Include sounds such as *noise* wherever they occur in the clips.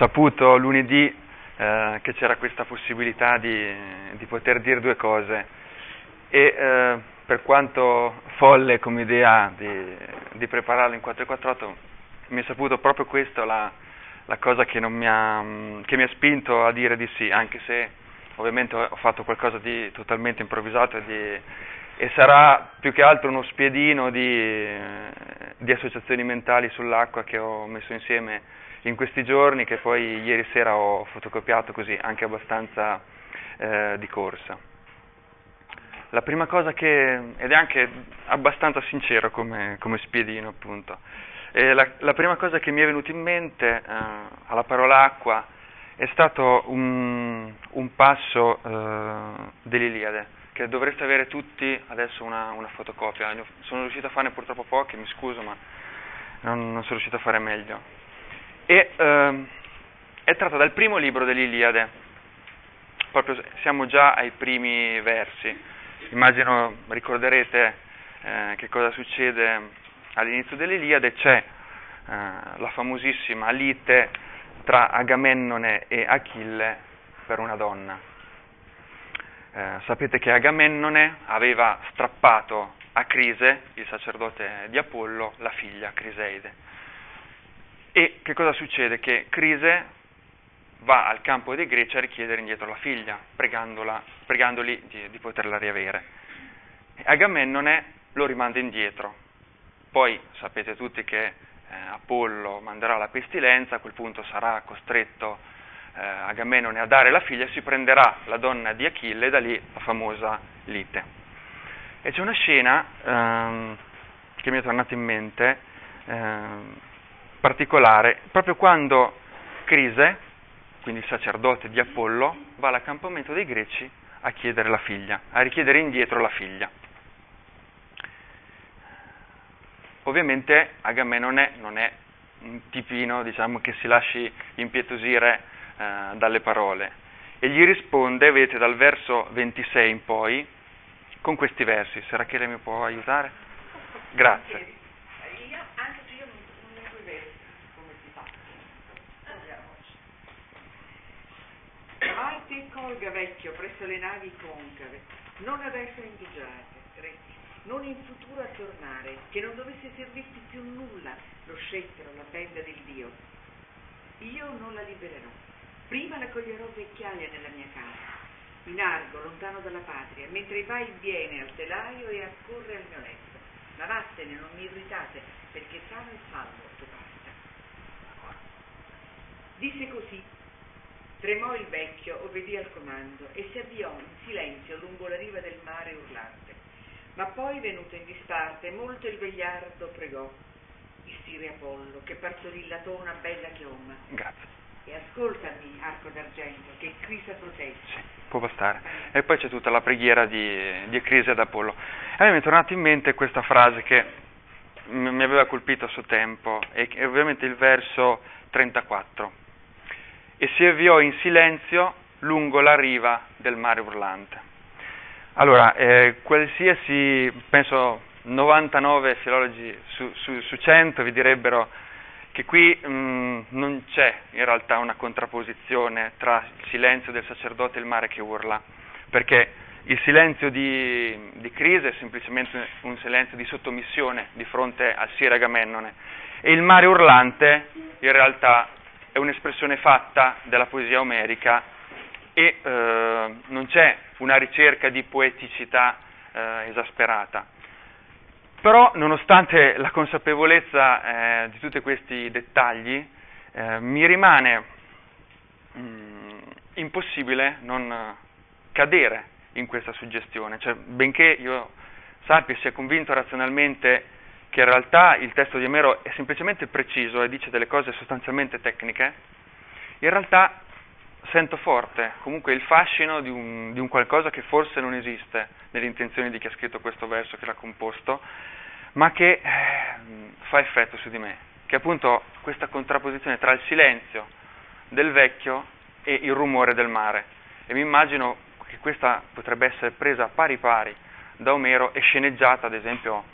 saputo lunedì eh, che c'era questa possibilità di, di, poter dire due cose. E eh, per quanto folle come idea di, di prepararlo in 448 mi è saputo proprio questo la, la cosa che mi, ha, che mi ha spinto a dire di sì, anche se ovviamente ho fatto qualcosa di totalmente improvvisato e, di, e sarà più che altro uno spiedino di, di, associazioni mentali sull'acqua che ho messo insieme in questi giorni, che poi ieri sera ho fotocopiato così, anche abbastanza eh, di corsa. La prima cosa che, ed è anche abbastanza sincero come, come spiedino appunto, la, la, prima cosa che mi è venuta in mente eh, alla parola acqua è stato un, un passo eh, dell'Iliade, che dovreste avere tutti adesso una, una, fotocopia. Sono riuscito a farne purtroppo pochi, mi scuso, ma non, non sono riuscito a fare meglio. E, eh, è tratta dal primo libro dell'Iliade, proprio siamo già ai primi versi. Immagino ricorderete eh, che cosa succede all'inizio dell'Iliade, c'è eh, la famosissima lite tra Agamennone e Achille per una donna. Eh, sapete che Agamennone aveva strappato a Crise, il sacerdote di Apollo, la figlia Criseide. E che cosa succede? Che Crise va al campo dei Greci a richiedere indietro la figlia, pregandoli di, di poterla riavere. Agamennone lo rimanda indietro. Poi sapete tutti che eh, Apollo manderà la pestilenza, a quel punto sarà costretto eh, Agamennone a dare la figlia e si prenderà la donna di Achille da lì la famosa lite. E c'è una scena ehm, che mi è tornata in mente, ehm, particolare, proprio quando Crise, quindi il sacerdote di Apollo, va all'accampamento dei greci a chiedere la figlia, a richiedere indietro la figlia. Ovviamente Agamennone non è un tipino diciamo, che si lasci impietosire eh, dalle parole e gli risponde, vedete dal verso 26 in poi, con questi versi. Se Rachele mi può aiutare? Grazie. Cavalti e colga vecchio presso le navi concave, non adesso indugiate, stretti non in futuro a tornare, che non dovesse servirti più nulla lo scettro, la benda del Dio. Io non la libererò. Prima la coglierò vecchiaia nella mia casa, in argo, lontano dalla patria, mentre va e viene al telaio e accorre al mio letto. Lavattene, non mi irritate, perché sano e salvo tu basta. Disse così, tremò il vecchio, obbedì al comando e si avviò in silenzio lungo la riva del mare urlante. Ma poi, venuto in disparte, molto il vegliardo pregò il Sire Apollo, che partorillatò una bella chioma. Grazie. E ascoltami, arco d'argento, che Crisa protegge. Sì, può bastare. E poi c'è tutta la preghiera di, di Crisa ad Apollo. A me mi è tornata in mente questa frase che mi aveva colpito a suo tempo, e ovviamente il verso 34. E si avviò in silenzio lungo la riva del mare urlante. Allora, eh, qualsiasi, penso 99 filologi su, su, su 100 vi direbbero che qui mh, mm, non c'è in realtà una contrapposizione tra il silenzio del sacerdote e il mare che urla, perché il silenzio di, di crisi è semplicemente un silenzio di sottomissione di fronte al Sire Agamennone e il mare urlante in realtà è un'espressione fatta della poesia omerica e eh, non c'è una ricerca di poeticità eh, esasperata. Però, nonostante la consapevolezza eh, di tutti questi dettagli, eh, mi rimane mh, mm, impossibile non cadere in questa suggestione, cioè, benché io sappia e sia convinto razionalmente che in realtà il testo di Omero è semplicemente preciso e dice delle cose sostanzialmente tecniche, in realtà sento forte comunque il fascino di un, di un, qualcosa che forse non esiste nelle intenzioni di chi ha scritto questo verso, che l'ha composto, ma che eh, fa effetto su di me, che è appunto questa contrapposizione tra il silenzio del vecchio e il rumore del mare. E mi immagino che questa potrebbe essere presa pari pari da Omero e sceneggiata, ad esempio,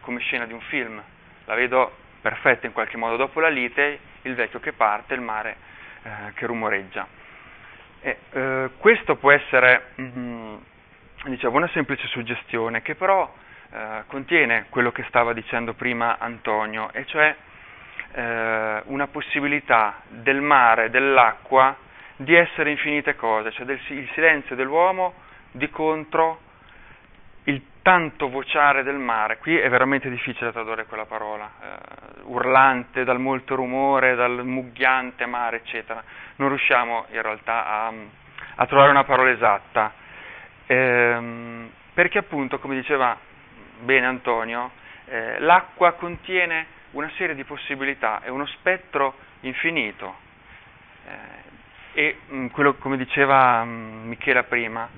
come scena di un film. La vedo perfetta in qualche modo. Dopo la lite il vecchio che parte, il mare eh, che rumoreggia. E, eh, questo può essere, mm, dicevo, una semplice suggestione che però eh, contiene quello che stava dicendo prima Antonio, e cioè eh, una possibilità del mare, dell'acqua, di essere infinite cose, cioè del, il silenzio dell'uomo di contro tanto vociare del mare. Qui è veramente difficile tradurre quella parola, eh, urlante, dal molto rumore, dal mugghiante mare, eccetera. Non riusciamo in realtà a, a trovare una parola esatta, ehm, perché appunto, come diceva bene Antonio, eh, l'acqua contiene una serie di possibilità, è uno spettro infinito. Eh, e mh, mm, quello, come diceva mh, mm, Michela prima,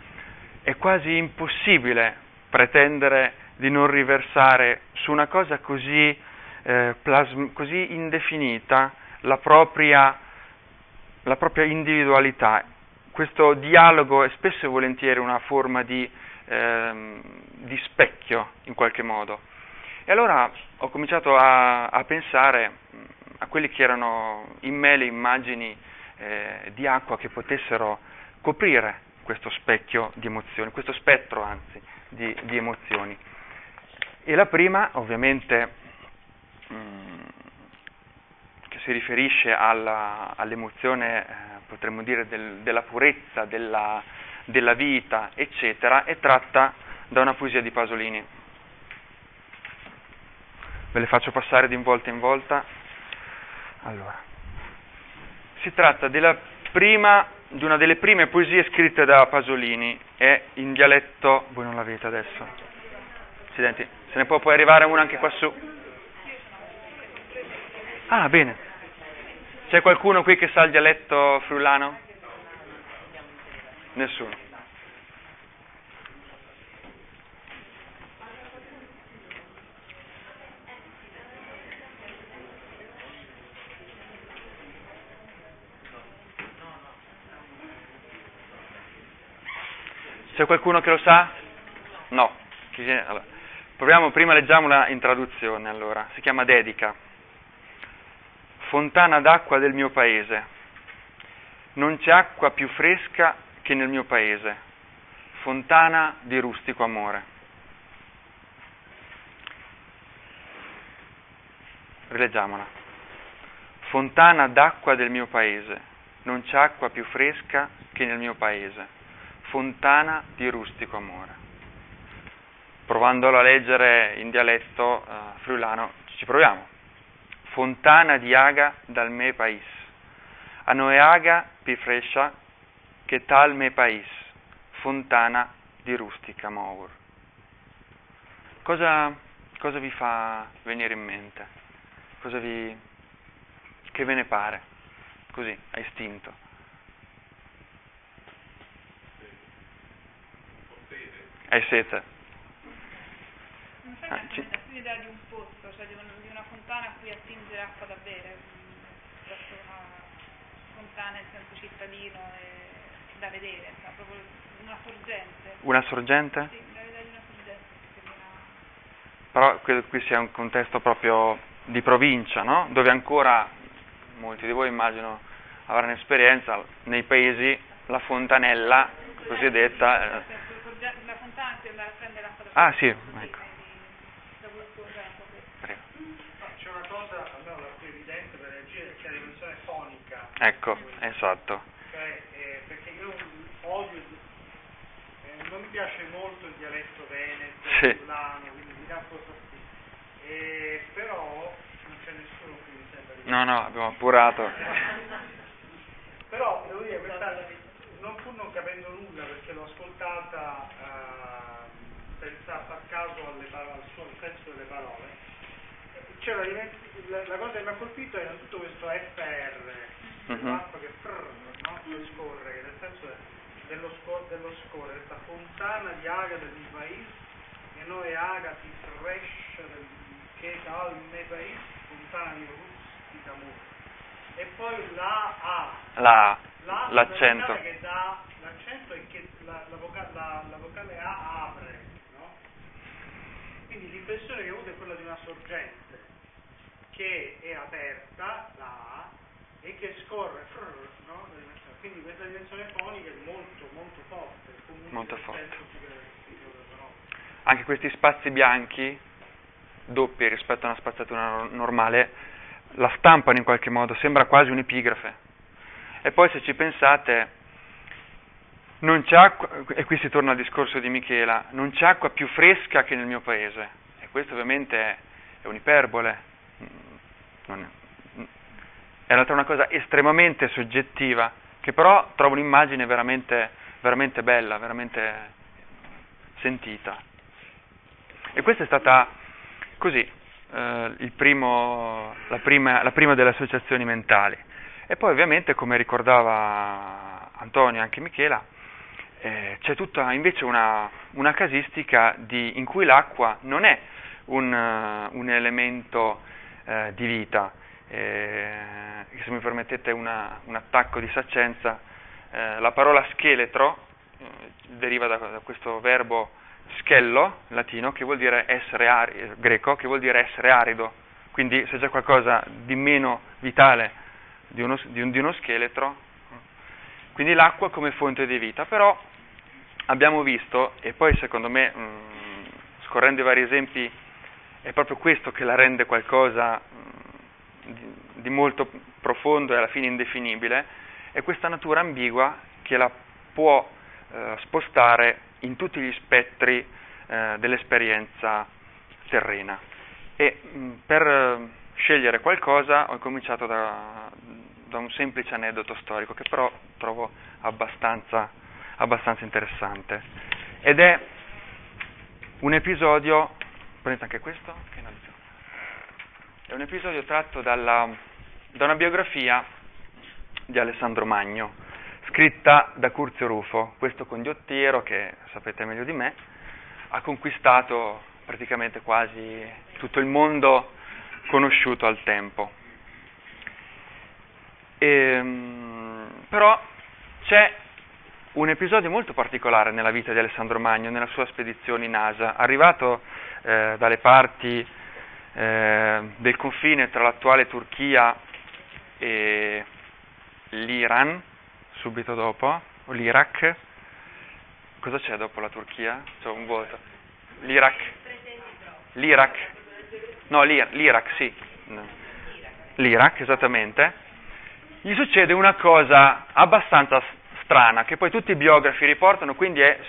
è quasi impossibile pretendere di non riversare su una cosa così, eh, plasm- così indefinita la propria, la propria, individualità. Questo dialogo è spesso e volentieri una forma di, ehm, di specchio, in qualche modo. E allora ho cominciato a, a pensare mm, a quelli che erano in me le immagini eh, di acqua che potessero coprire questo specchio di emozioni, questo spettro anzi di, di emozioni. E la prima ovviamente mh, mm, che si riferisce alla, all'emozione, eh, potremmo dire, del, della purezza, della, della vita, eccetera, è tratta da una poesia di Pasolini. Ve le faccio passare di volta in volta. Allora si tratta prima, di una delle prime poesie scritte da Pasolini, è in dialetto, voi non l'avete adesso, accidenti, se ne può poi arrivare una anche qua su. Ah, bene. C'è qualcuno qui che sa il dialetto friulano? Nessuno. C'è qualcuno che lo sa? No. Allora, proviamo, prima leggiamola in traduzione allora. Si chiama Dedica. Fontana d'acqua del mio paese. Non c'è acqua più fresca che nel mio paese. Fontana di rustico amore. Rileggiamola. Fontana d'acqua del mio paese. Non c'è acqua più fresca che nel mio paese fontana di rustico amore. Provandolo a leggere in dialetto uh, friulano, ci proviamo. Fontana di aga dal me pais. A noi aga pi frescia che tal me pais. Fontana di rustica amor. Cosa, cosa vi fa venire in mente? Cosa vi, che ve ne pare? Così, a istinto. Hai sete? Non c'è ah, ci... l'idea di un pozzo, cioè di, un, di, una fontana a cui attingere acqua da bere, verso una fontana in senso cittadino e da vedere, cioè proprio una sorgente. Una sorgente? Sì, l'idea di una sorgente. Però credo qui sia un contesto proprio di provincia, no? Dove ancora, molti di voi immagino avranno esperienza, nei paesi la fontanella cosiddetta... Eh, Ah sì, ecco. C'è una cosa a me la più evidente per reagire, che è la dimensione fonica. Ecco, esatto. Cioè, eh, perché io odio, eh, non mi piace molto il dialetto veneto, sì. Fulano, quindi mi dà un po'. Eh, però non c'è nessuno qui mi sembra di... No, no, abbiamo appurato. però devo dire, questa, non pur non capendo nulla perché l'ho ascoltata... Senza far caso alle, al, suo, senso delle parole, la, la, cosa che mi ha colpito era tutto questo FR, uh-huh. l'acqua che, frrr, no? che scorre, che nel senso dello, scor- dello scorrere, questa fontana di aga del mio paese, e noi aga ti fresh del, che dal mio paese, fontana di rustica amore. E poi la A, la, la l'accento. Che dà, l'accento è che la, la, voca- la, la vocale A apre quindi l'impressione che ho avuto è quella di una sorgente, che è aperta, la A, e che scorre, frrr, no? quindi questa dimensione fonica è molto, molto forte. Molto forte. Anche questi spazi bianchi, doppi rispetto a una spazzatura normale, la stampano in qualche modo, sembra quasi un'epigrafe. E poi se ci pensate, non c'è acqua, e qui si torna al discorso di Michela, non c'è acqua più fresca che nel mio paese. E questo ovviamente è, un'iperbole. Non è, è in realtà una cosa estremamente soggettiva, che però trovo un'immagine veramente, veramente bella, veramente sentita. E questa è stata così, eh, primo, la, prima, la prima delle associazioni mentali. E poi ovviamente, come ricordava Antonio e anche Michela, eh, c'è tutta invece una, una casistica di, in cui l'acqua non è un, uh, un elemento uh, di vita, eh, se mi permettete una, un attacco di saccenza, eh, la parola scheletro eh, deriva da, da, questo verbo schello, latino, che vuol dire essere arido, greco, che vuol dire essere arido, quindi se c'è qualcosa di meno vitale di uno, di, un, di uno scheletro, quindi l'acqua come fonte di vita, però abbiamo visto, e poi secondo me, mh, mm, scorrendo i vari esempi, è proprio questo che la rende qualcosa mh, mm, di, di, molto profondo e alla fine indefinibile, è questa natura ambigua che la può eh, spostare in tutti gli spettri eh, dell'esperienza terrena. E mh, mm, per scegliere qualcosa ho cominciato da, da un semplice aneddoto storico che però trovo abbastanza, abbastanza interessante. Ed è un episodio, prendete anche questo? È un episodio tratto dalla, da una biografia di Alessandro Magno, scritta da Curzio Rufo, questo condottiero che sapete meglio di me, ha conquistato praticamente quasi tutto il mondo conosciuto al tempo. Ehm, però c'è un episodio molto particolare nella vita di Alessandro Magno, nella sua spedizione in Asia. Arrivato eh, dalle parti eh, del confine tra l'attuale Turchia e l'Iran, subito dopo, o l'Iraq. Cosa c'è dopo la Turchia? C'è un vuoto. L'Iraq. L'Iraq. No, l'Iraq, sì. L'Iraq, esattamente gli succede una cosa abbastanza strana, che poi tutti i biografi riportano, quindi è,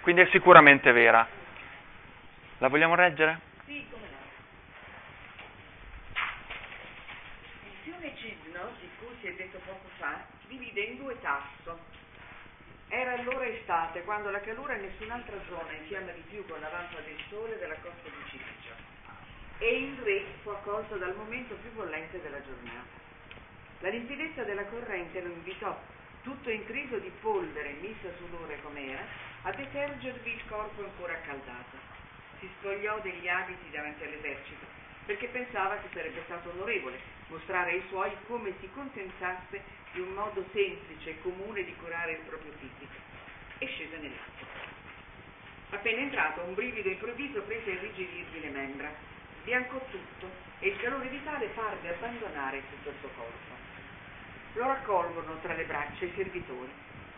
quindi è sicuramente vera. La vogliamo leggere? Sì, come no. Il fiume Cidno, di cui si è detto poco fa, divide in due tasso. Era allora estate, quando la calura in nessun'altra zona infiamma di più con l'avanzo del sole della costa di Cilicio. E il re fu accolto dal momento più bollente della giornata. La limpidezza della corrente lo invitò, tutto intriso di polvere messa sull'ore com'era, a detergervi il corpo ancora accaldato. Si spogliò degli abiti davanti all'esercito, perché pensava che sarebbe stato onorevole mostrare ai suoi come si contentasse di un modo semplice e comune di curare il proprio fisico, e scese nell'acqua. Appena entrato, un brivido improvviso prese a irrigidirgli le membra, biancò tutto e il calore vitale parve abbandonare tutto il suo corpo. Lo raccolgono tra le braccia i servitori,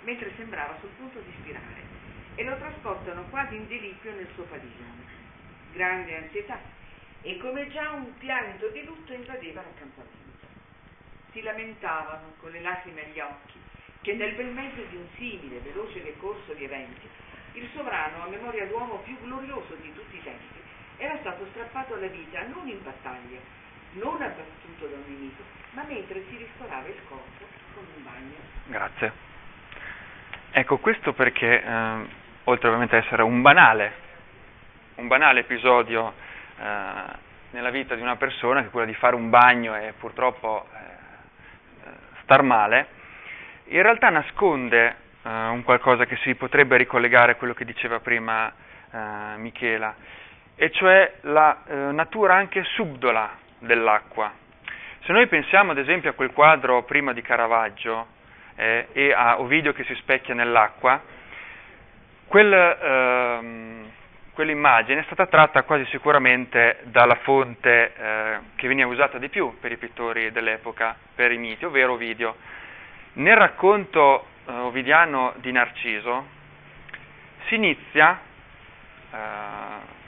mentre sembrava sul punto di spirare, e lo trasportano quasi in delitto nel suo padiglione. Grande ansietà, e come già un pianto di lutto invadeva l'accampamento. Si lamentavano con le lacrime agli occhi che nel bel mezzo di un simile, veloce decorso di eventi, il sovrano, a memoria d'uomo più glorioso di tutti i tempi, era stato strappato alla vita non in battaglia, non abbattuto da un nemico, ma mentre si ristorava il corpo con un bagno. Grazie. Ecco, questo perché, eh, oltre ovviamente ad essere un banale, un banale episodio eh, nella vita di una persona, che è quella di fare un bagno e purtroppo eh, star male, in realtà nasconde eh, un qualcosa che si potrebbe ricollegare a quello che diceva prima eh, Michela, e cioè la eh, natura anche subdola dell'acqua. Se noi pensiamo ad esempio a quel quadro prima di Caravaggio eh, e a Ovidio che si specchia nell'acqua, quel, ehm, quell'immagine è stata tratta quasi sicuramente dalla fonte eh, che veniva usata di più per i pittori dell'epoca, per i miti, ovvero Ovidio. Nel racconto eh, ovidiano di Narciso si inizia, eh,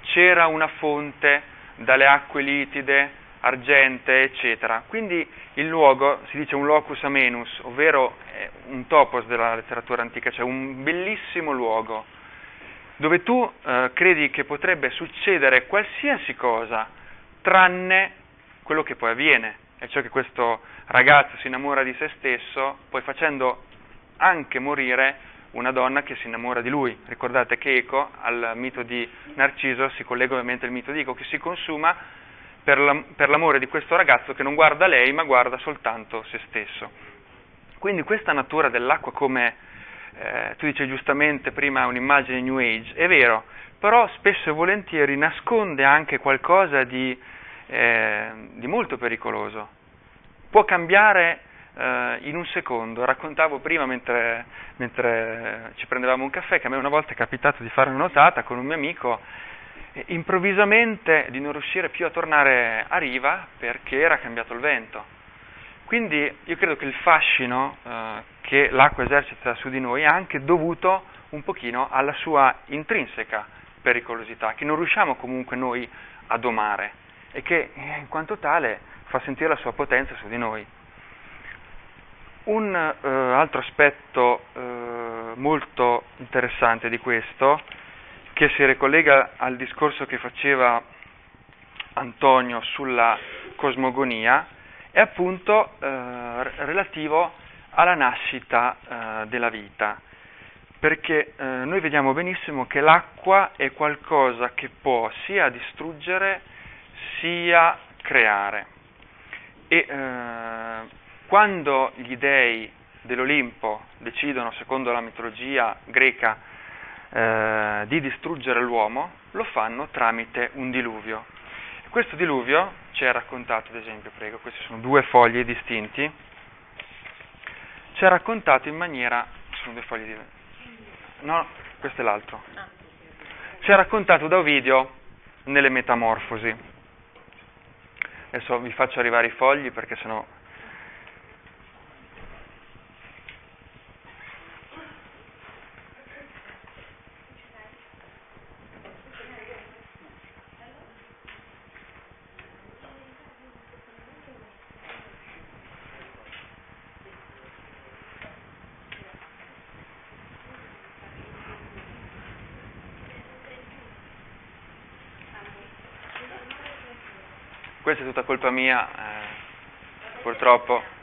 c'era una fonte dalle acque litide, argente, eccetera. Quindi il luogo, si dice un locus amenus, ovvero un topos della letteratura antica, cioè un bellissimo luogo dove tu eh, credi che potrebbe succedere qualsiasi cosa tranne quello che poi avviene, e cioè che questo ragazzo si innamora di se stesso, poi facendo anche morire una donna che si innamora di lui. Ricordate che Eco, al mito di Narciso, si collega ovviamente al mito di Eco, che si consuma per, la, per l'amore di questo ragazzo che non guarda lei, ma guarda soltanto se stesso. Quindi questa natura dell'acqua come eh, tu dici giustamente prima un'immagine New Age, è vero, però spesso e volentieri nasconde anche qualcosa di, eh, di molto pericoloso. Può cambiare eh, in un secondo. Raccontavo prima mentre, mentre, ci prendevamo un caffè che a me una volta è capitato di fare una notata con un mio amico improvvisamente di non riuscire più a tornare a riva perché era cambiato il vento. Quindi io credo che il fascino eh, che l'acqua esercita su di noi è anche dovuto un pochino alla sua intrinseca pericolosità, che non riusciamo comunque noi a domare e che eh, in quanto tale fa sentire la sua potenza su di noi. Un eh, altro aspetto eh, molto interessante di questo, che si ricollega al discorso che faceva Antonio sulla cosmogonia, è appunto eh, relativo alla nascita eh, della vita, perché eh, noi vediamo benissimo che l'acqua è qualcosa che può sia distruggere sia creare. E eh, quando gli dei dell'Olimpo decidono, secondo la mitologia greca, eh, di distruggere l'uomo, lo fanno tramite un diluvio. Questo diluvio ci è raccontato, ad esempio, prego, questi sono due fogli distinti, ci è raccontato in maniera, sono due fogli diversi, no, questo è l'altro, ci è raccontato da Ovidio nelle Metamorfosi. Adesso vi faccio arrivare i fogli perché sennò questa è tutta colpa mia, eh, purtroppo.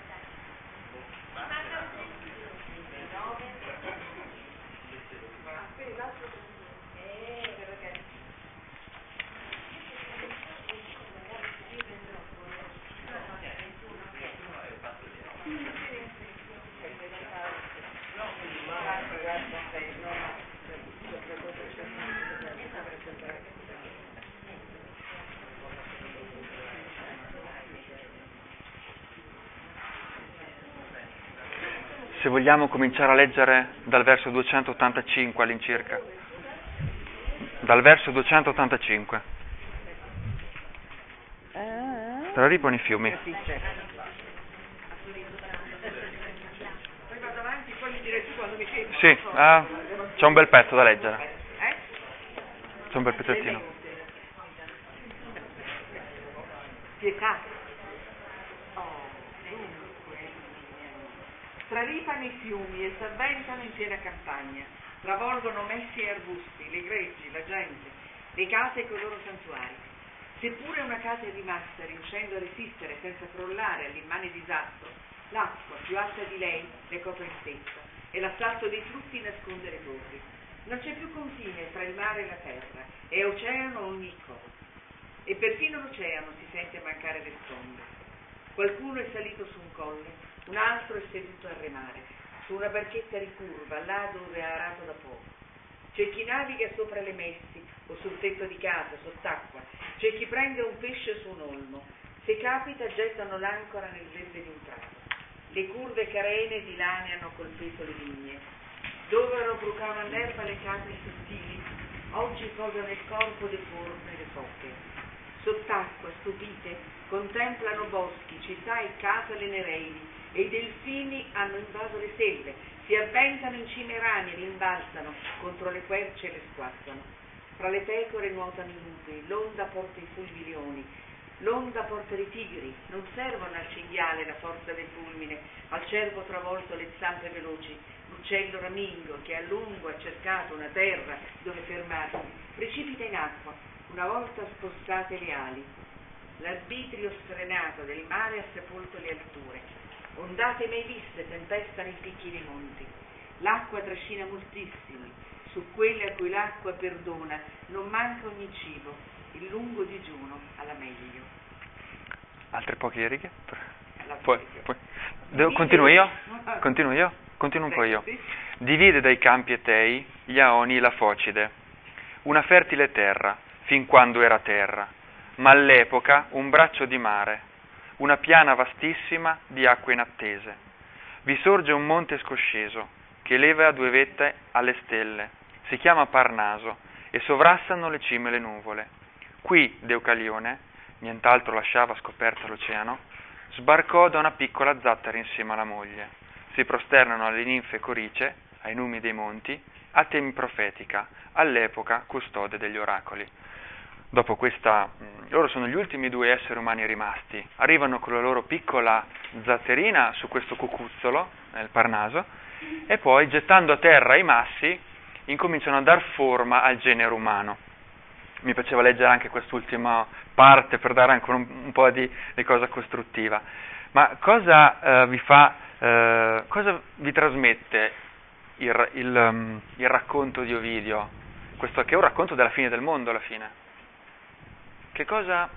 Se vogliamo cominciare a leggere dal verso 285 all'incirca. Dal verso 285. Straripano i fiumi. Sì, ah, c'è un bel pezzo da leggere. C'è un bel pezzettino. Pietà. Straripano i fiumi e s'avventano in piena campagna, travolgono messi e arbusti, le greggi, la gente, le case con i loro santuari. Seppure una casa è rimasta, riuscendo a resistere senza crollare all'immane disastro, l'acqua, più alta di lei, le copre in stessa, e l'assalto dei flutti nasconde le torri. Non c'è più confine tra il mare e la terra, è oceano ogni cosa. E perfino l'oceano si sente mancare le sponde. Qualcuno è salito su un colle, un altro è seduto a remare, su una barchetta ricurva, là dove ha arato da poco. C'è chi naviga sopra le messi o sul tetto di casa, sott'acqua, c'è chi prende un pesce su un olmo, se capita gettano l'ancora nel verde di un prato. Le curve carene dilaniano col peso le vigne, dove brucavano all'erba le capre sottili, oggi posano il corpo deforme le foche. Sott'acqua, stupite, contemplano boschi, città e casale nereidi, e i delfini hanno invaso le selve, si avventano in cime rami, rimbalzano contro le querce e le squazzano. Fra le pecore nuotano i lupi, l'onda porta i fulvi leoni, l'onda porta i tigri, non servono al cinghiale la forza del fulmine, al cervo travolto le zampe veloci, l'uccello ramingo che a lungo ha cercato una terra dove fermarsi, precipita in acqua, una volta spostate le ali. L'arbitrio strenato del mare ha sepolto le alture. Ondate mai viste tempestano i picchi dei monti. L'acqua trascina moltissimi. Su quelli a cui l'acqua perdona non manca ogni cibo. Il lungo digiuno alla meglio. Altre poche righe? Poi, poi. Devo- continuo io? *laughs* Continuo io? Continuo un po' io. Divide dai campi etei gli Aoni la Focide, una fertile terra, fin quando era terra, ma all'epoca un braccio di mare, una piana vastissima di acque inattese. Vi sorge un monte scosceso, che eleva a due vette alle stelle, si chiama Parnaso, e sovrassano le cime le nuvole. Qui Deucalione, nient'altro lasciava scoperto l'oceano, sbarcò da una piccola zattera insieme alla moglie. Si prosternano alle ninfe corice, ai numi dei monti, a temi profetica, all'epoca custode degli oracoli. Dopo questa, mh, loro sono gli ultimi due esseri umani rimasti, arrivano con la loro piccola zatterina su questo cucuzzolo, nel Parnaso, e poi gettando a terra i massi, incominciano a dar forma al genere umano. Mi piaceva leggere anche quest'ultima parte per dare ancora un, un po' di, di cosa costruttiva. Ma cosa eh, vi fa, eh, cosa vi trasmette il, il, um, il racconto di Ovidio? Questo che è un racconto della fine del mondo alla fine. Che cosa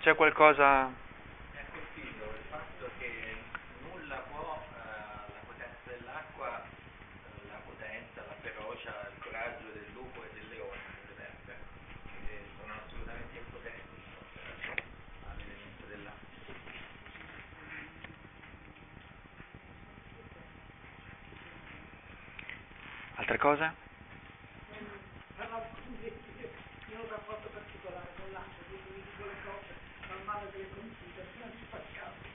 c'è qualcosa ha colpito il fatto che nulla può eh, la potenza dell'acqua, eh, la potenza, la ferocia, il coraggio del lupo e del leone terre, che sono assolutamente impotenti all'elemento dell'acqua. altre cose? Hanno un rapporto particolare con l'acqua, quindi mi dico le cose dal male delle computer, non si fa caso.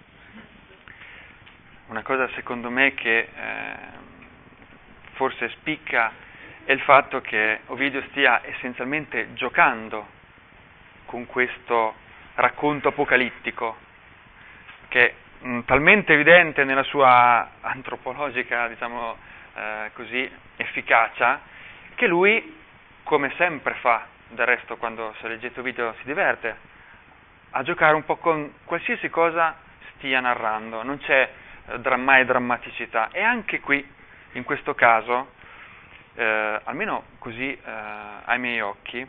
Una cosa secondo me che eh, forse spicca è il fatto che Ovidio stia essenzialmente giocando con questo racconto apocalittico, che è mh, talmente evidente nella sua antropologica, diciamo eh, così, efficacia, che lui, come sempre fa, del resto quando se leggete Ovidio si diverte, a giocare un po' con qualsiasi cosa stia narrando, non c'è eh, dra- mai drammaticità. E anche qui, in questo caso, eh, almeno così eh, ai miei occhi, eh,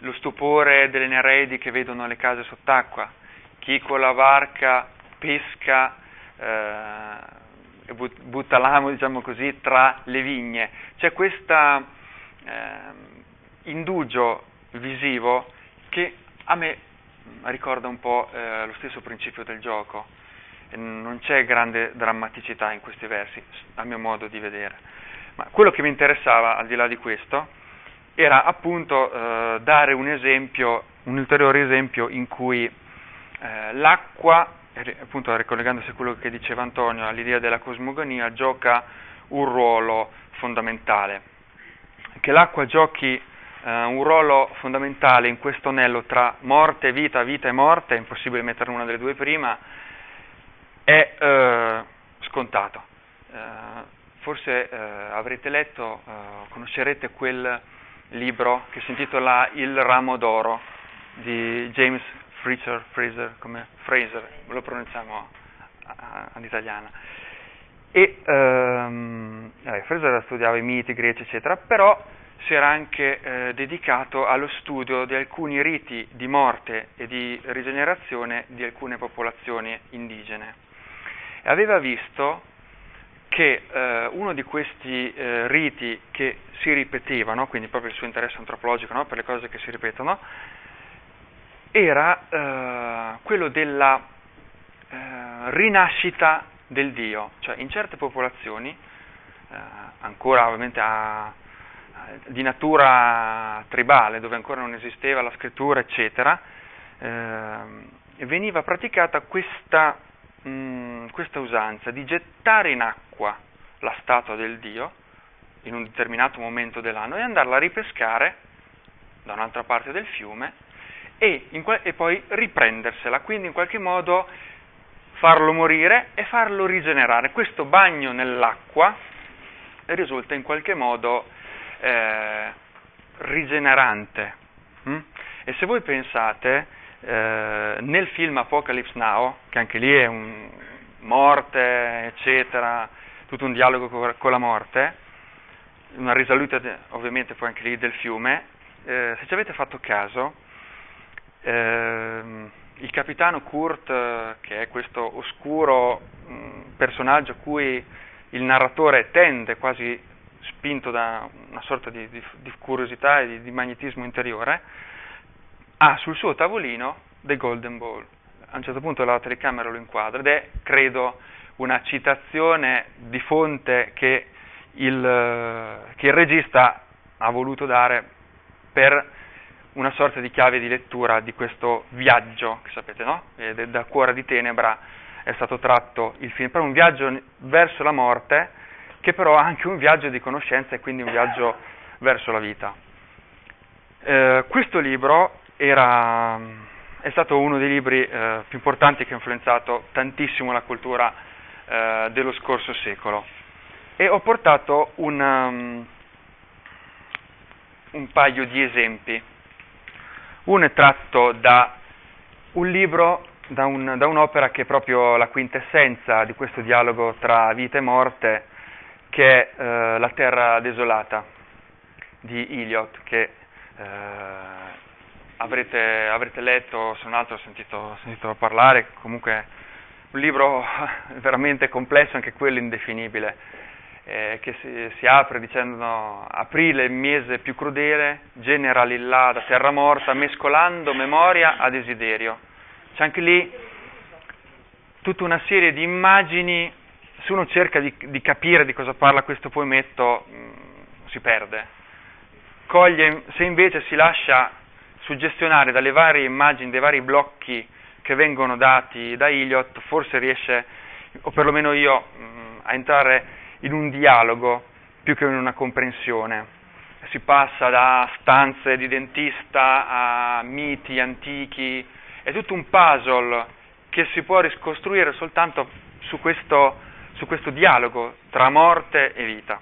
lo stupore delle Nereidi che vedono le case sott'acqua, chi con la barca pesca eh, e but- butta l'amo, diciamo così, tra le vigne. C'è questo indugio visivo che a me ricorda un po' eh, lo stesso principio del gioco. Non c'è grande drammaticità in questi versi, a mio modo di vedere. Ma quello che mi interessava, al di là di questo, era appunto eh, dare un esempio, un ulteriore esempio in cui eh, l'acqua, appunto ricollegandosi a quello che diceva Antonio, all'idea della cosmogonia, gioca un ruolo fondamentale. Che l'acqua giochi un ruolo fondamentale in questo anello tra morte e vita, vita e morte, è impossibile mettere una delle due prima, è eh, scontato. Eh, forse eh, avrete letto, eh, conoscerete quel libro che si intitola Il ramo d'oro di James Fraser, Fraser, come Fraser, lo pronunciamo all'italiana. E ehm, eh, Fraser studiava i miti greci, eccetera, però si era anche eh, dedicato allo studio di alcuni riti di morte e di rigenerazione di alcune popolazioni indigene. E aveva visto che eh, uno di questi eh, riti che si ripetevano, quindi proprio il suo interesse antropologico no, per le cose che si ripetono, era eh, quello della eh, rinascita del Dio, cioè in certe popolazioni, eh, ancora ovviamente a, di natura tribale, dove ancora non esisteva la scrittura, eccetera, eh, veniva praticata questa, mh, mm, questa usanza di gettare in acqua la statua del Dio in un determinato momento dell'anno e andarla a ripescare da un'altra parte del fiume e, que- e poi riprendersela, quindi in qualche modo farlo morire e farlo rigenerare. Questo bagno nell'acqua risulta in qualche modo eh, rigenerante. Hm? E se voi pensate, eh, nel film Apocalypse Now, che anche lì è un morte, eccetera, tutto un dialogo con, con la morte, una risaluta ovviamente poi anche lì del fiume, eh, se ci avete fatto caso, ehm, il capitano Kurt, che è questo oscuro mh, personaggio a cui il narratore tende, quasi spinto da una sorta di, di, di curiosità e di, di, magnetismo interiore, ha sul suo tavolino The Golden Ball. A un certo punto la telecamera lo inquadra ed è, credo, una citazione di fonte che il, che il regista ha voluto dare per una sorta di chiave di lettura di questo viaggio, che sapete, no? Da Cuore di Tenebra è stato tratto il film, però un viaggio verso la morte, che però ha anche un viaggio di conoscenza e quindi un viaggio verso la vita. Eh, questo libro era, è stato uno dei libri eh, più importanti che ha influenzato tantissimo la cultura eh, dello scorso secolo e ho portato un, um, un paio di esempi uno è tratto da un libro, da, un, da, un'opera che è proprio la quintessenza di questo dialogo tra vita e morte, che è eh, La terra desolata di Eliot, che eh, avrete, avrete, letto, se non altro ho sentito, sentito parlare, comunque un libro *laughs* veramente complesso, anche quello indefinibile eh, che si, si, apre dicendo aprile il mese più crudele, genera lillà da terra morta, mescolando memoria a desiderio. C'è anche lì tutta una serie di immagini, se uno cerca di, di capire di cosa parla questo poemetto, mh, mm, si perde. Coglie, se invece si lascia suggestionare dalle varie immagini, dai vari blocchi che vengono dati da Iliot, forse riesce, o perlomeno io, mh, mm, a entrare in un dialogo più che in una comprensione. Si passa da stanze di dentista a miti antichi, è tutto un puzzle che si può ricostruire soltanto su questo, su questo dialogo tra morte e vita.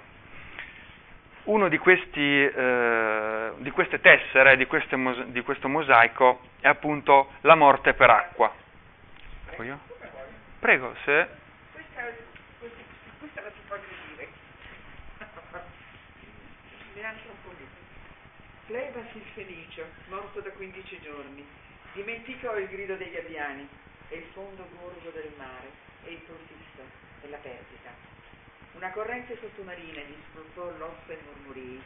Uno di, questi, eh, di queste tessere, di, queste, di, questo mosaico, è appunto la morte per acqua. Prego, se *laughs* Plebas il Fenicio, morto da 15 giorni, dimenticò il grido dei gabbiani e il fondo gorgo del mare e il procisto e la perdita. Una corrente sottomarina gli spruzzò l'ossa e mormorii.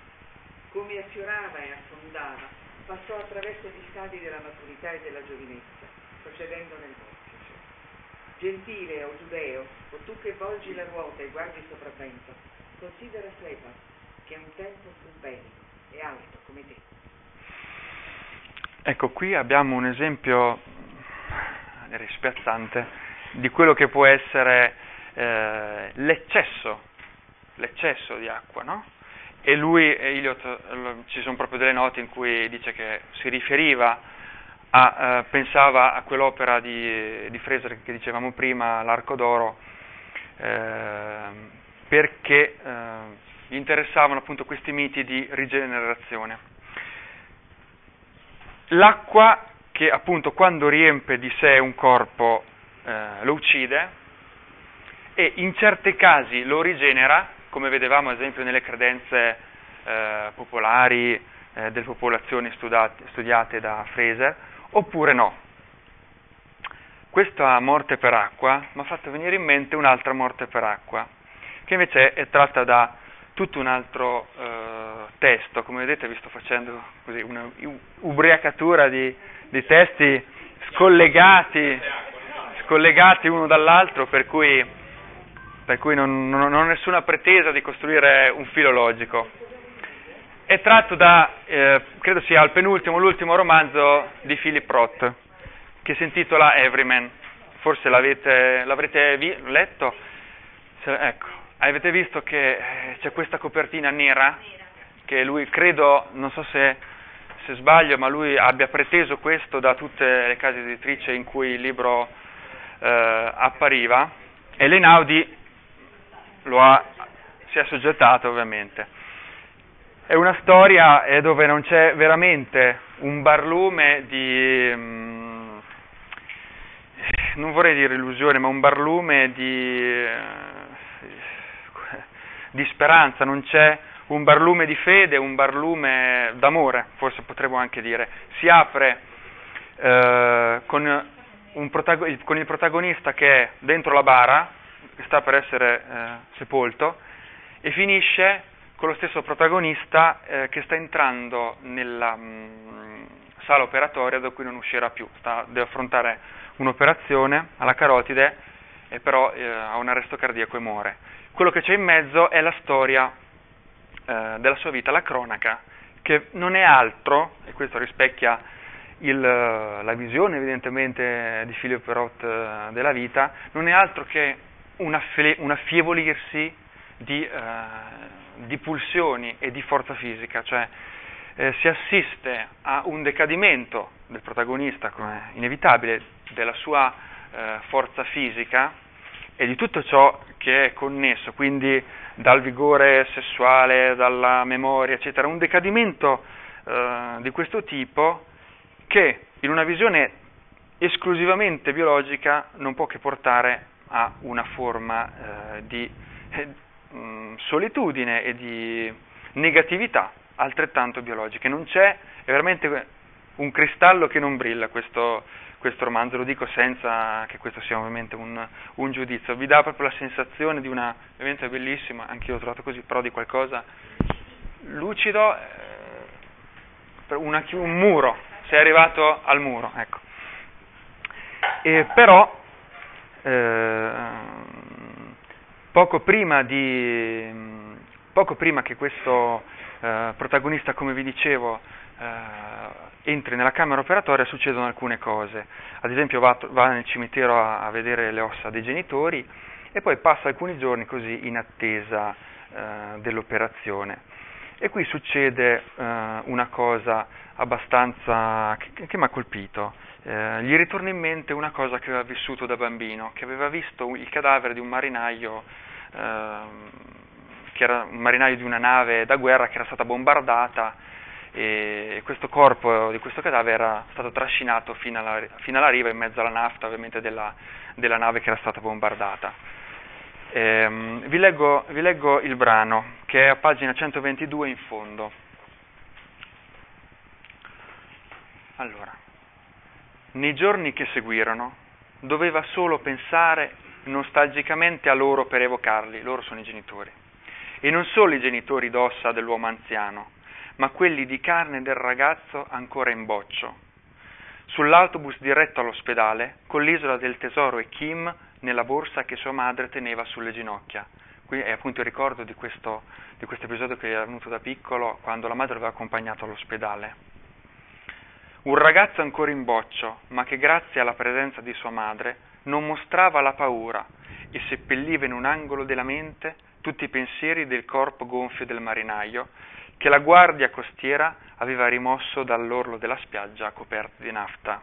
Come affiorava e affondava, passò attraverso gli stadi della maturità e della giovinezza, procedendo nel vortice. Gentile o giudeo, o tu che volgi la ruota e guardi sopravvento, considera Plebas, che un tempo fu bello è alto come te. Ecco, qui abbiamo un esempio spiazzante di quello che può essere eh, l'eccesso, l'eccesso di acqua, no? E lui, Eliot, ci sono proprio delle note in cui dice che si riferiva a, eh, pensava a quell'opera di, di, Fraser che dicevamo prima, L'Arco d'Oro, eh, perché gli interessavano appunto questi miti di rigenerazione. L'acqua che appunto quando riempie di sé un corpo eh, lo uccide e in certi casi lo rigenera, come vedevamo ad esempio nelle credenze eh, popolari eh, delle popolazioni studiate, studiate da Fraser, oppure no. Questa morte per acqua mi ha fatto venire in mente un'altra morte per acqua, che invece è tratta da tutto un altro eh, testo, come vedete vi sto facendo così una ubriacatura di, di testi scollegati, scollegati uno dall'altro, per cui per cui non, non, non ho nessuna pretesa di costruire un filo logico. È tratto da, eh, credo sia il penultimo, l'ultimo romanzo di Philip Roth, che si intitola Everyman. Forse l'avete, l'avrete vi- letto? Se, ecco, avete visto che eh, c'è questa copertina nera? Che lui, credo, non so se, se sbaglio, ma lui abbia preteso questo da tutte le case editrici in cui il libro eh, appariva. E l'Einaudi lo ha, si è soggettato ovviamente. È una storia eh, dove non c'è veramente un barlume di, mm, non vorrei dire illusione, ma un barlume di, eh, di speranza, non c'è un barlume di fede, un barlume d'amore, forse potremmo anche dire. Si apre eh, con, protago- con il protagonista che è dentro la bara, che sta per essere eh, sepolto, e finisce con lo stesso protagonista eh, che sta entrando nella mh, mm, sala operatoria da cui non uscirà più, sta, deve affrontare un'operazione alla carotide e però eh, ha un arresto cardiaco e muore. Quello che c'è in mezzo è la storia eh, della sua vita, la cronaca, che non è altro, e questo rispecchia il, la visione evidentemente di Philip Roth eh, della vita, non è altro che un, affle- un affievolirsi di, eh, di, pulsioni e di forza fisica, cioè eh, si assiste a un decadimento del protagonista, come inevitabile, della sua eh, forza fisica e di tutto ciò che è connesso, quindi dal vigore sessuale, dalla memoria, eccetera, un decadimento eh, di questo tipo che in una visione esclusivamente biologica non può che portare ha una forma eh, di eh, mm, solitudine e di negatività altrettanto biologiche. Non c'è, è veramente un cristallo che non brilla questo, questo romanzo, lo dico senza che questo sia ovviamente un, un, giudizio, vi dà proprio la sensazione di una, ovviamente bellissima, anche io l'ho trovato così, però di qualcosa lucido, eh, una, un muro, sei arrivato al muro, ecco. E però poco, prima di, poco prima che questo eh, protagonista, come vi dicevo, eh, entri nella camera operatoria succedono alcune cose. Ad esempio va, va nel cimitero a, a, vedere le ossa dei genitori e poi passa alcuni giorni così in attesa eh, dell'operazione. E qui succede eh, una cosa abbastanza che, che mi ha colpito eh, gli ritorna in mente una cosa che aveva vissuto da bambino, che aveva visto il cadavere di un marinaio, eh, che era un marinaio di una nave da guerra che era stata bombardata e questo corpo di questo cadavere era stato trascinato fino alla, fino alla riva in mezzo alla nafta ovviamente della, della nave che era stata bombardata. Eh, vi, leggo, vi leggo il brano che è a pagina 122 in fondo. Allora. Nei giorni che seguirono, doveva solo pensare nostalgicamente a loro per evocarli, loro sono i genitori, e non solo i genitori d'ossa dell'uomo anziano, ma quelli di carne del ragazzo ancora in boccio. Sull'autobus diretto all'ospedale, con l'isola del tesoro e Kim nella borsa che sua madre teneva sulle ginocchia. Qui è appunto il ricordo di questo, di questo episodio che era venuto da piccolo quando la madre lo aveva accompagnato all'ospedale. Un ragazzo ancora in boccio, ma che grazie alla presenza di sua madre non mostrava la paura e seppelliva in un angolo della mente tutti i pensieri del corpo gonfio del marinaio che la guardia costiera aveva rimosso dall'orlo della spiaggia coperta di nafta.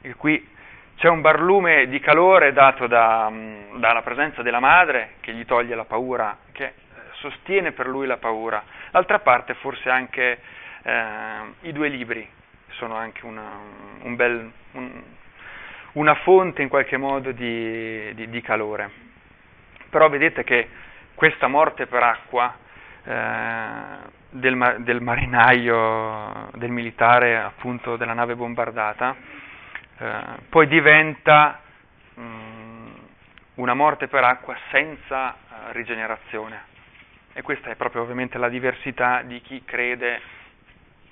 E qui c'è un barlume di calore dato da, mm, dalla presenza della madre che gli toglie la paura, che sostiene per lui la paura. D'altra parte forse anche eh, i due libri sono anche una, un bel, un, una fonte in qualche modo di, di, di, calore. Però vedete che questa morte per acqua eh, del, del, marinaio, del militare appunto della nave bombardata, eh, poi diventa mh, mm, una morte per acqua senza uh, rigenerazione. E questa è proprio ovviamente la diversità di chi crede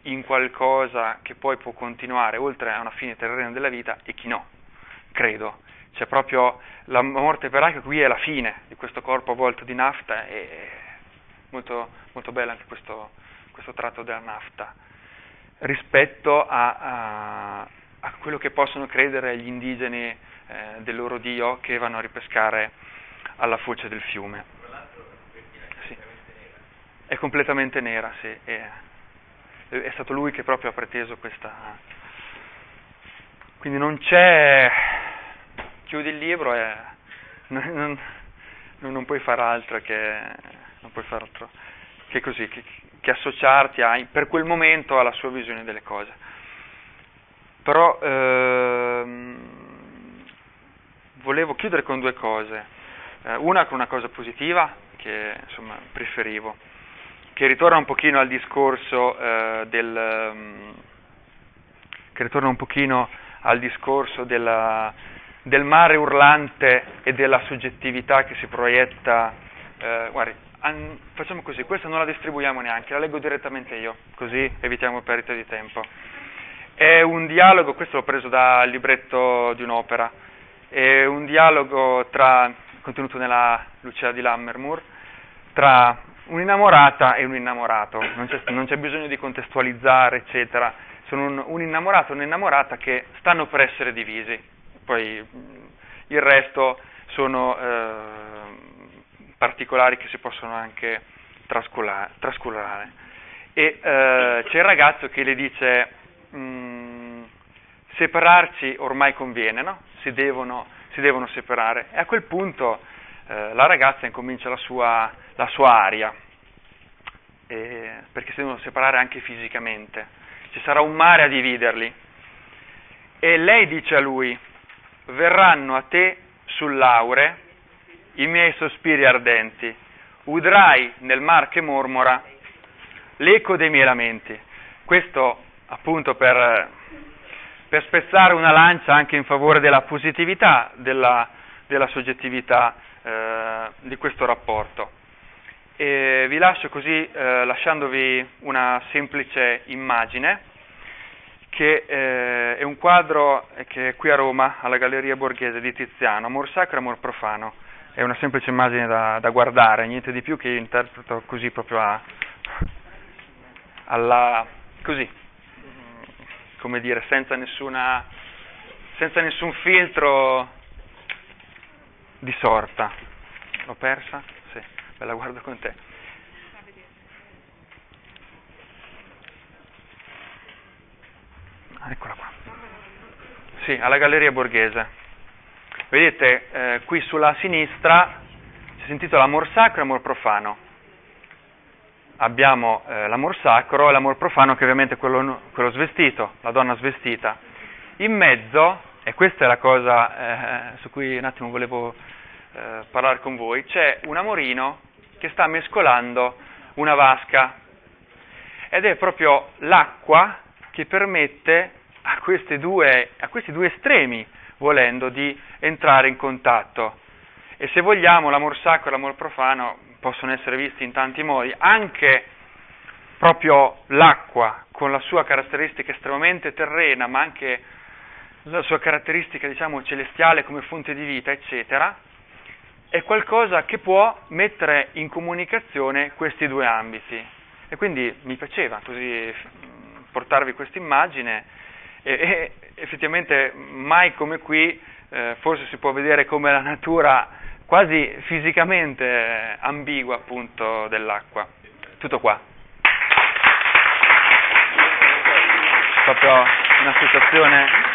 in qualcosa che poi può continuare oltre a una fine terrena della vita e chi no. Credo c'è proprio la morte per acqua, qui è la fine di questo corpo avvolto di nafta e molto, molto bello anche questo, questo tratto della nafta rispetto a, a, a, quello che possono credere gli indigeni eh, del loro dio che vanno a ripescare alla foce del fiume. Sì. È completamente nera, sì. È, è stato lui che proprio ha preteso questa... Quindi non c'è... chiudi il libro e non, non, non puoi fare altro che... non puoi fare altro che così, che, che associarti a, per quel momento alla sua visione delle cose. Però ehm, volevo chiudere con due cose, eh, una con una cosa positiva che insomma preferivo, che ritorna un pochino al discorso eh, del um, che ritorna un pochino al discorso della, del mare urlante e della soggettività che si proietta. Eh, guardi, an, facciamo così, questa non la distribuiamo neanche, la leggo direttamente io, così evitiamo perdita di tempo. È un dialogo, questo l'ho preso dal libretto di un'opera, è un dialogo tra, contenuto nella Lucia di Lammermoor, tra un'innamorata e un innamorato, non c'è, non c'è bisogno di contestualizzare, eccetera, sono un, un innamorato e un'innamorata che stanno per essere divisi, poi il resto sono... Eh, particolari che si possono anche trascurare. E eh, c'è il ragazzo che le dice mm, separarci ormai conviene, no? si, devono, si, devono, separare. E a quel punto eh, la ragazza incomincia la sua, la sua aria, eh, perché si devono separare anche fisicamente. Ci sarà un mare a dividerli. E lei dice a lui, verranno a te sull'aure i miei sospiri ardenti, udrai nel mar che mormora l'eco dei miei lamenti. Questo appunto per, per spezzare una lancia anche in favore della positività, della, della soggettività eh, di questo rapporto. E vi lascio così eh, lasciandovi una semplice immagine che eh, è un quadro che è qui a Roma, alla Galleria Borghese di Tiziano, Amor sacro e amor profano è una semplice immagine da, da guardare, niente di più che io interpreto così proprio a, alla, così, come dire, senza, nessuna, senza nessun filtro di sorta. L'ho persa? Me la guardo con te. Ah, eccola qua. Sì, alla Galleria Borghese. Vedete, eh, qui sulla sinistra si intitola Amor sacro e amor profano. Abbiamo eh, l'amor sacro e l'amor profano che ovviamente è quello, quello, svestito, la donna svestita. In mezzo, e questa è la cosa eh, su cui un attimo volevo eh, parlare con voi, c'è un amorino che sta mescolando una vasca ed è proprio l'acqua che permette a, due, a questi due estremi volendo, di entrare in contatto. E se vogliamo, l'amor sacro e l'amor profano possono essere visti in tanti modi, anche proprio l'acqua, con la sua caratteristica estremamente terrena, ma anche la sua caratteristica, diciamo, celestiale come fonte di vita, eccetera, è qualcosa che può mettere in comunicazione questi due ambiti. E quindi mi piaceva così portarvi questa immagine e, e effettivamente mai come qui eh, forse si può vedere come la natura quasi fisicamente ambigua appunto dell'acqua. Tutto qua. Proprio una situazione